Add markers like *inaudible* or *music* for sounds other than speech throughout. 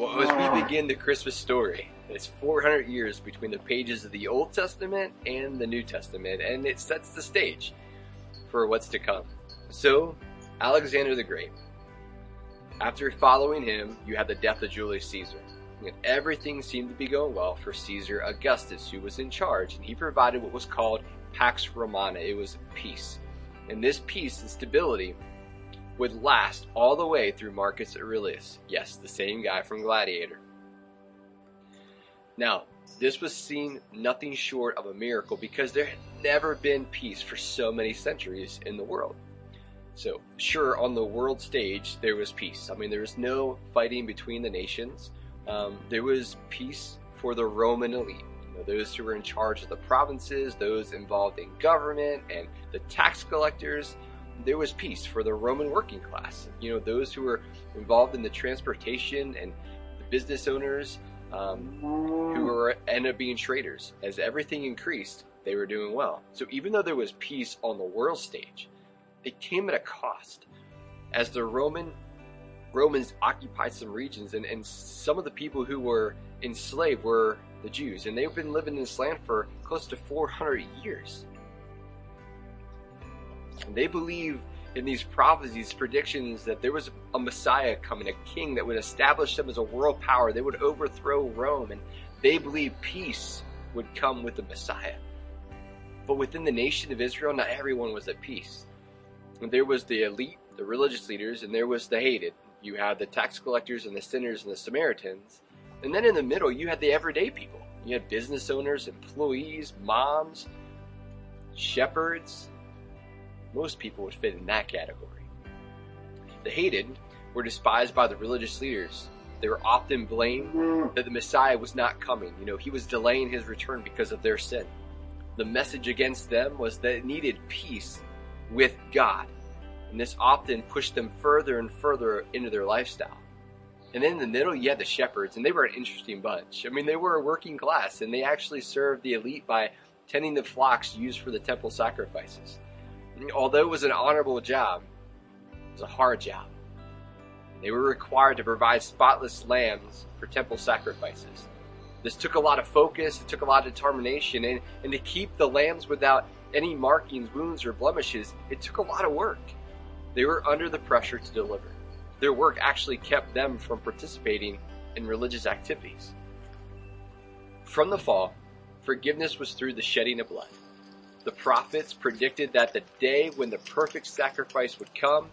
Well, as we begin the Christmas story, it's 400 years between the pages of the Old Testament and the New Testament, and it sets the stage for what's to come. So, Alexander the Great. After following him, you have the death of Julius Caesar. And everything seemed to be going well for Caesar Augustus, who was in charge, and he provided what was called Pax Romana. It was peace. And this peace and stability would last all the way through Marcus Aurelius. Yes, the same guy from Gladiator. Now, this was seen nothing short of a miracle because there had never been peace for so many centuries in the world. So, sure, on the world stage, there was peace. I mean, there was no fighting between the nations. Um, there was peace for the Roman elite. You know, those who were in charge of the provinces, those involved in government, and the tax collectors. There was peace for the Roman working class. You know, those who were involved in the transportation and the business owners um, who were ended up being traders. As everything increased, they were doing well. So even though there was peace on the world stage, it came at a cost. As the Roman Romans occupied some regions, and, and some of the people who were enslaved were the Jews, and they've been living in this land for close to 400 years. They believe in these prophecies, predictions that there was a Messiah coming, a king that would establish them as a world power. They would overthrow Rome, and they believed peace would come with the Messiah. But within the nation of Israel, not everyone was at peace. And there was the elite, the religious leaders, and there was the hated. You had the tax collectors and the sinners and the Samaritans. And then in the middle, you had the everyday people. You had business owners, employees, moms, shepherds, most people would fit in that category. The hated were despised by the religious leaders. They were often blamed mm. that the Messiah was not coming. You know, he was delaying his return because of their sin. The message against them was that it needed peace with God. And this often pushed them further and further into their lifestyle. And then in the middle, you had the shepherds, and they were an interesting bunch. I mean, they were a working class, and they actually served the elite by tending the flocks used for the temple sacrifices although it was an honorable job, it was a hard job. They were required to provide spotless lambs for temple sacrifices. This took a lot of focus, it took a lot of determination, and, and to keep the lambs without any markings, wounds, or blemishes, it took a lot of work. They were under the pressure to deliver. Their work actually kept them from participating in religious activities. From the fall, forgiveness was through the shedding of blood. The prophets predicted that the day when the perfect sacrifice would come,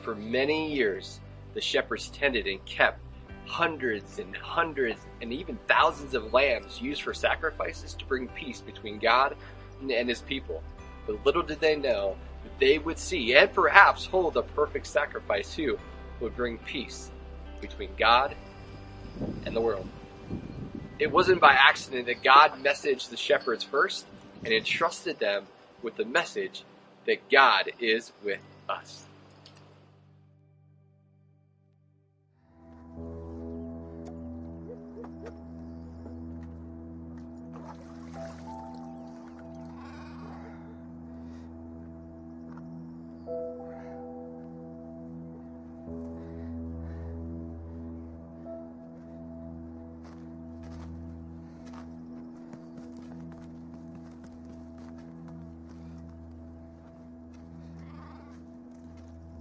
for many years, the shepherds tended and kept hundreds and hundreds and even thousands of lambs used for sacrifices to bring peace between God and his people. But little did they know that they would see and perhaps hold the perfect sacrifice who would bring peace between God and the world. It wasn't by accident that God messaged the shepherds first and entrusted them with the message that God is with us.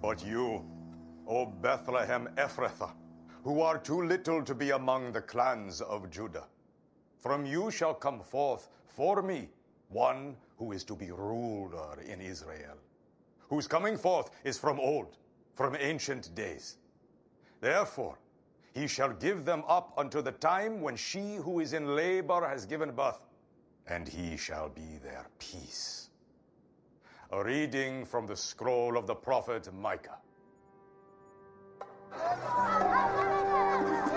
But you, O Bethlehem Ephrathah, who are too little to be among the clans of Judah, from you shall come forth for me one who is to be ruler in Israel, whose coming forth is from old, from ancient days. Therefore, he shall give them up unto the time when she who is in labor has given birth, and he shall be their peace. A reading from the scroll of the prophet Micah. *laughs*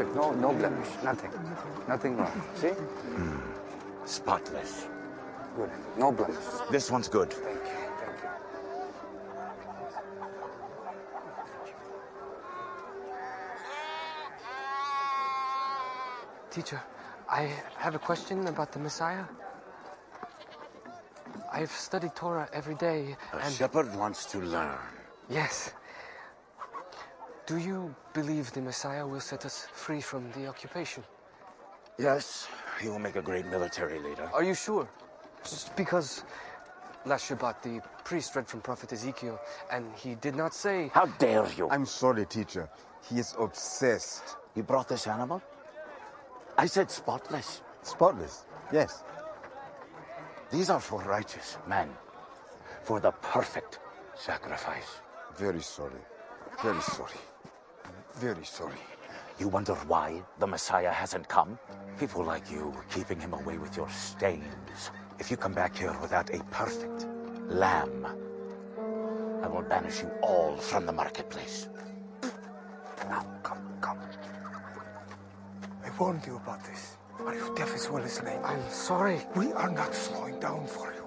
Perfect. No, no blemish. Nothing. Nothing wrong. See? Hmm. Spotless. Good. No blemish. This one's good. Thank you. Thank you. Teacher, I have a question about the Messiah. I've studied Torah every day, A and shepherd wants to learn. yes. Do you believe the Messiah will set us free from the occupation? Yes, he will make a great military leader. Are you sure? Just because last Shabbat the priest read from Prophet Ezekiel, and he did not say. How dare you? I'm sorry, teacher. He is obsessed. You brought this animal? I said spotless. Spotless. Yes. These are for righteous men. For the perfect sacrifice. Very sorry. Very sorry. Very sorry. You wonder why the Messiah hasn't come? People like you keeping him away with your stains. If you come back here without a perfect lamb, I will banish you all from the marketplace. Now, come, come. I warned you about this. Are you deaf as well as lame? I'm sorry. We are not slowing down for you.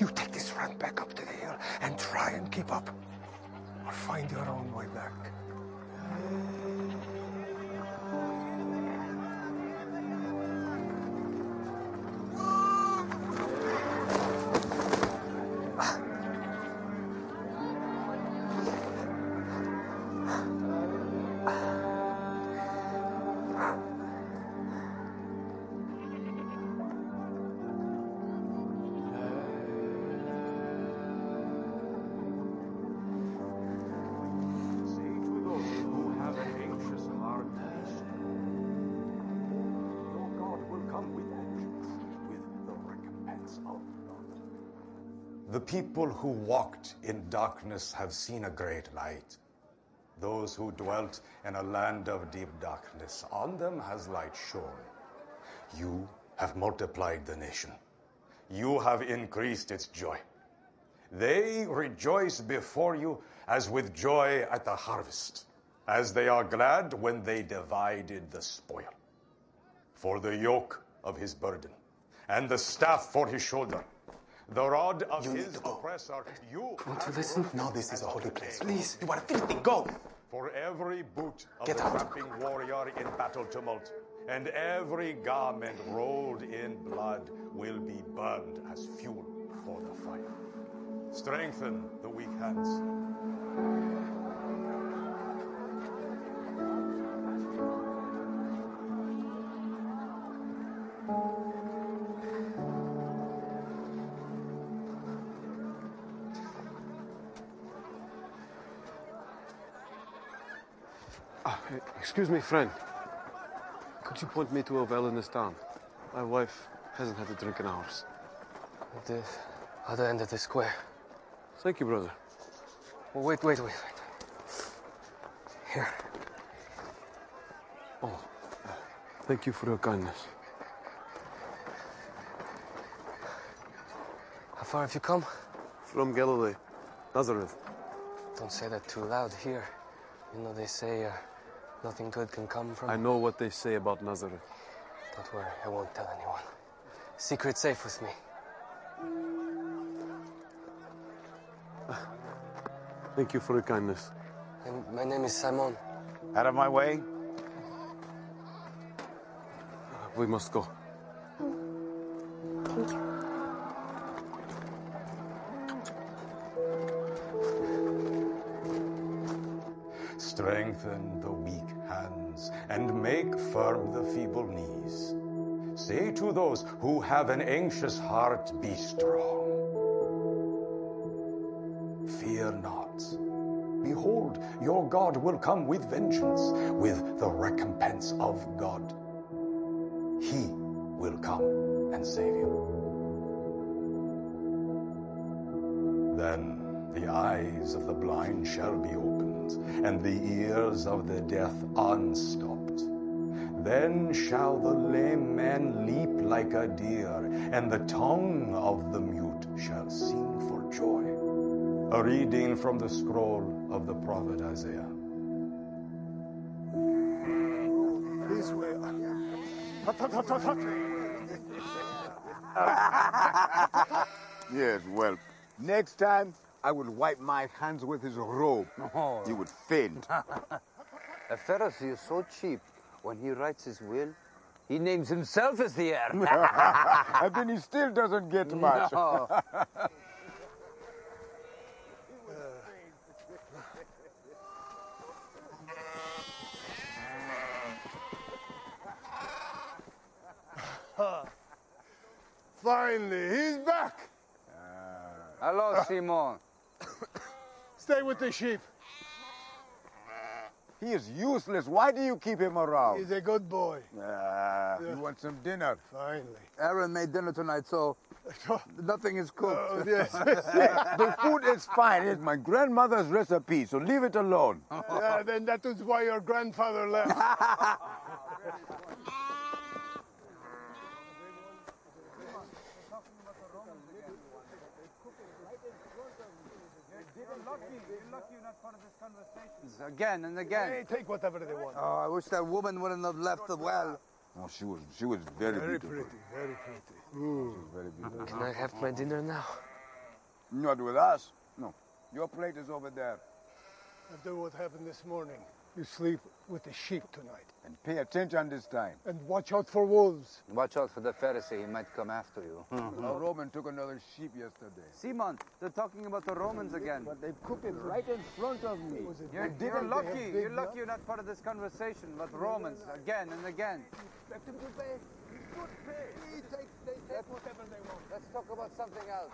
You take this run back up to the hill and try and keep up. Or find your own way back. Amen. The people who walked in darkness have seen a great light. Those who dwelt in a land of deep darkness, on them has light shone. You have multiplied the nation. You have increased its joy. They rejoice before you as with joy at the harvest, as they are glad when they divided the spoil. For the yoke of his burden, and the staff for his shoulder, the rod of You need his to go. oppressor, you Want to listen? No, this is a holy place. Please. You are filthy? Go! For every boot of Get the out. tramping warrior in battle tumult, and every garment rolled in blood will be burned as fuel for the fire. Strengthen the weak hands. Excuse me, friend. Could you point me to a well in this town? My wife hasn't had a drink in hours. At the other end of the square. Thank you, brother. Oh, wait, wait, wait, wait. Here. Oh, thank you for your kindness. How far have you come? From Galilee, Nazareth. Don't say that too loud here. You know they say uh, nothing good can come from. I know what they say about Nazareth. Don't worry, I won't tell anyone. Secret safe with me. *sighs* Thank you for your kindness. And my name is Simon. Out of my way. We must go. The feeble knees. Say to those who have an anxious heart, be strong. Fear not. Behold, your God will come with vengeance, with the recompense of God. He will come and save you. Then the eyes of the blind shall be opened, and the ears of the deaf unstopped. Then shall the lame man leap like a deer, and the tongue of the mute shall sing for joy. A reading from the scroll of the prophet Isaiah. This way. *laughs* Yes, well, next time I will wipe my hands with his robe. Oh. You would faint. *laughs* A Pharisee is so cheap. When he writes his will, he names himself as the heir. *laughs* and then he still doesn't get much. No. *laughs* Finally, he's back. Hello, Simon. Stay with the sheep. He is useless. Why do you keep him around? He's a good boy. Ah, Yeah. You want some dinner? Finally. Aaron made dinner tonight, so *laughs* nothing is cooked. Oh, *laughs* yes. the food is fine. It's my grandmother's recipe, so leave it alone. yeah, then that is why your grandfather left. *laughs* Again and again. They take whatever they want. Oh, I wish that woman wouldn't have left the well. Oh, she was she was very, Very beautiful. pretty, very pretty. She was mm. very beautiful. Can I have my dinner now? Not with us. No. Your plate is over there. After what happened this morning, you sleep with the sheep tonight. And pay attention this time. And watch out for wolves. Watch out for the Pharisee, he might come after you. *laughs* A *laughs* Roman took another sheep yesterday. Simon, they're talking about the Romans again. But they cooked it right in front of me. You're, you're lucky. You're lucky you're not part of this conversation. But Romans, again and again. Good pay. Good pay. He take, they take whatever they want. Let's talk about something else.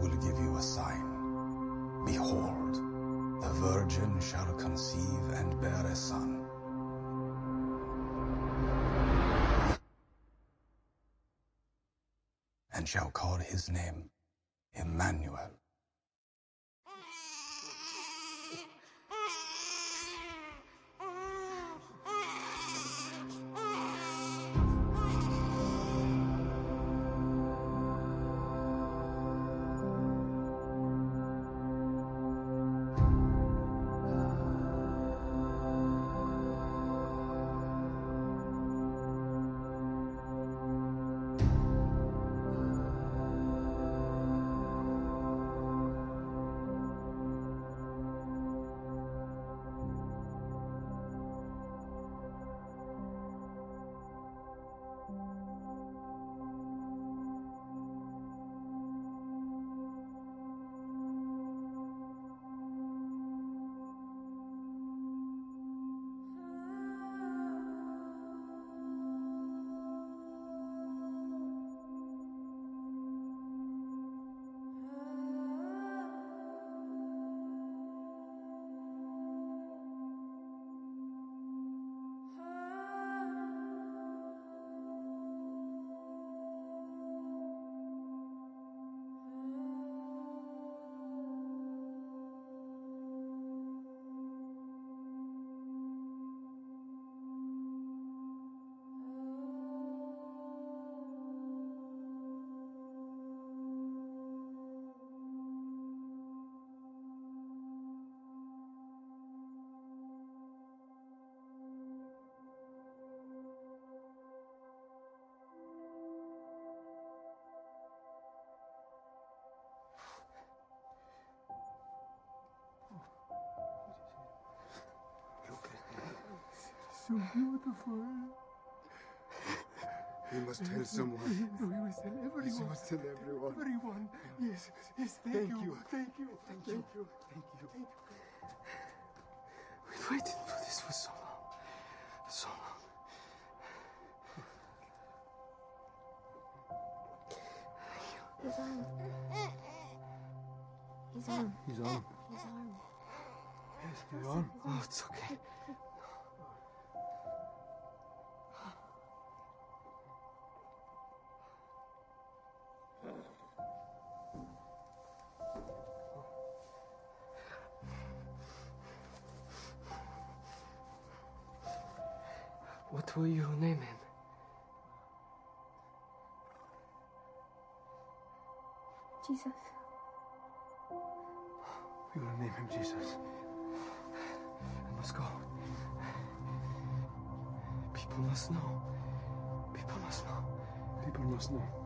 Will give you a sign. Behold, the virgin shall conceive and bear a son. And shall call his name Emmanuel. So beautiful. We must tell someone. We must tell everyone. Yes, we must tell everyone. Everyone. Yes, yes, thank, Thank you. you. Thank you. Thank Thank you. you. Thank you. We've waited for this for so long. So long. His arm. His arm. His arm. His arm. Yes, his arm. Oh, it's okay. What will you name him? Jesus. We will name him Jesus. I must go. People must know. People must know. People must know.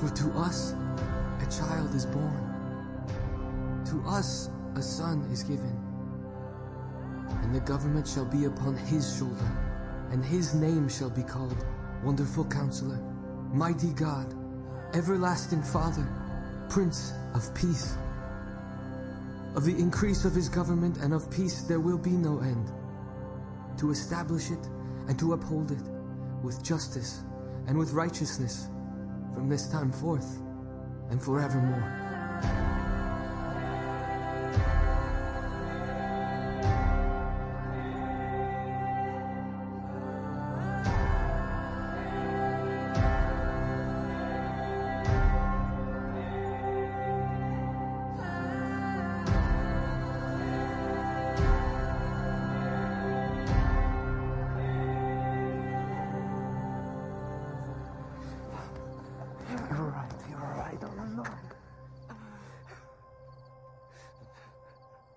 For to us a child is born, to us a son is given, and the government shall be upon his shoulder, and his name shall be called Wonderful Counselor, Mighty God, Everlasting Father, Prince of Peace. Of the increase of his government and of peace there will be no end, to establish it and to uphold it with justice and with righteousness from this time forth and forevermore.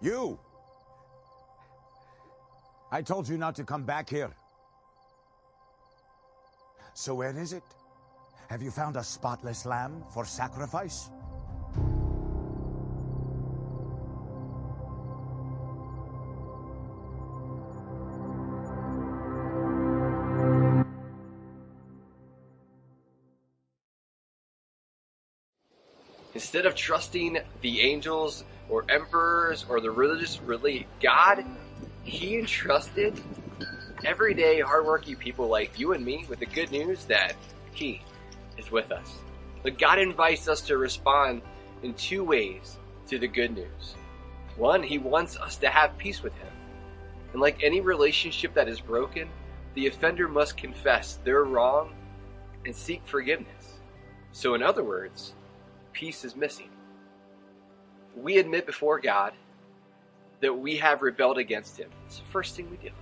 You! I told you not to come back here. So where is it? Have you found a spotless lamb for sacrifice? Instead of trusting the angels or emperors or the religious elite, God, He entrusted everyday hardworking people like you and me with the good news that He is with us. But God invites us to respond in two ways to the good news. One, He wants us to have peace with Him. And like any relationship that is broken, the offender must confess their wrong and seek forgiveness. So, in other words, peace is missing. We admit before God that we have rebelled against Him. It's the first thing we do.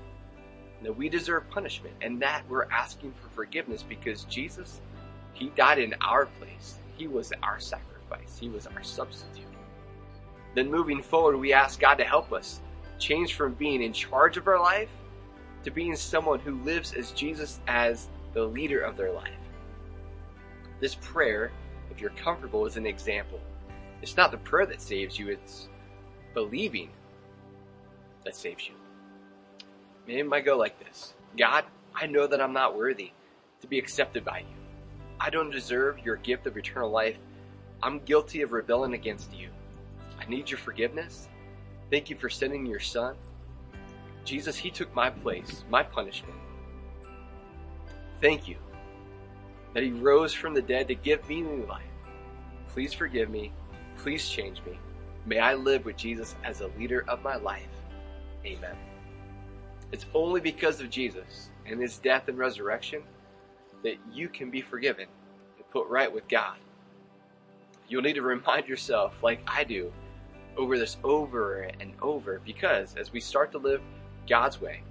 That we deserve punishment, and that we're asking for forgiveness because Jesus, He died in our place. He was our sacrifice, He was our substitute. Then, moving forward, we ask God to help us change from being in charge of our life to being someone who lives as Jesus as the leader of their life. This prayer, if you're comfortable, is an example. It's not the prayer that saves you, it's believing that saves you. It might go like this God, I know that I'm not worthy to be accepted by you. I don't deserve your gift of eternal life. I'm guilty of rebelling against you. I need your forgiveness. Thank you for sending your son. Jesus, he took my place, my punishment. Thank you that he rose from the dead to give me new life. Please forgive me. Please change me. May I live with Jesus as a leader of my life. Amen. It's only because of Jesus and his death and resurrection that you can be forgiven and put right with God. You'll need to remind yourself, like I do, over this over and over because as we start to live God's way,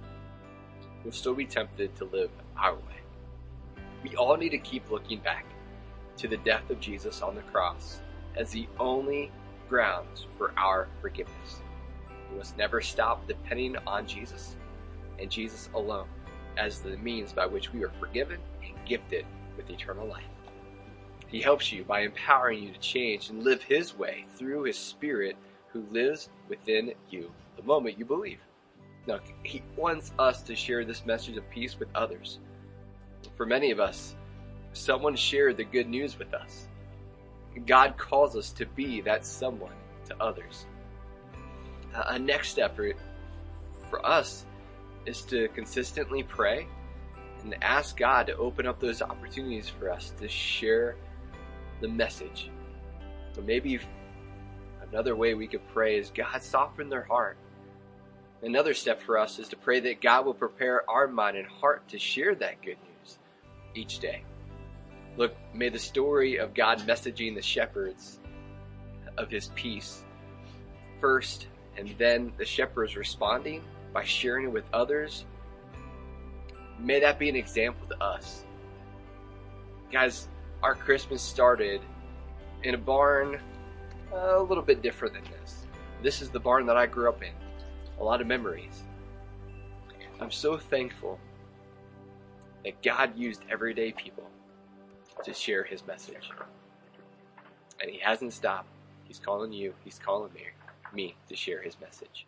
we'll still be tempted to live our way. We all need to keep looking back to the death of Jesus on the cross as the only grounds for our forgiveness. We must never stop depending on Jesus and Jesus alone as the means by which we are forgiven and gifted with eternal life. He helps you by empowering you to change and live His way through His Spirit who lives within you the moment you believe. Now, He wants us to share this message of peace with others. For many of us, someone shared the good news with us. God calls us to be that someone to others. A next step for, for us is to consistently pray and ask God to open up those opportunities for us to share the message. Or maybe another way we could pray is God soften their heart. Another step for us is to pray that God will prepare our mind and heart to share that good news each day. Look, may the story of God messaging the shepherds of his peace first, and then the shepherds responding by sharing it with others, may that be an example to us. Guys, our Christmas started in a barn a little bit different than this. This is the barn that I grew up in. A lot of memories. I'm so thankful that God used everyday people to share his message. And he hasn't stopped. He's calling you, he's calling me, me to share his message.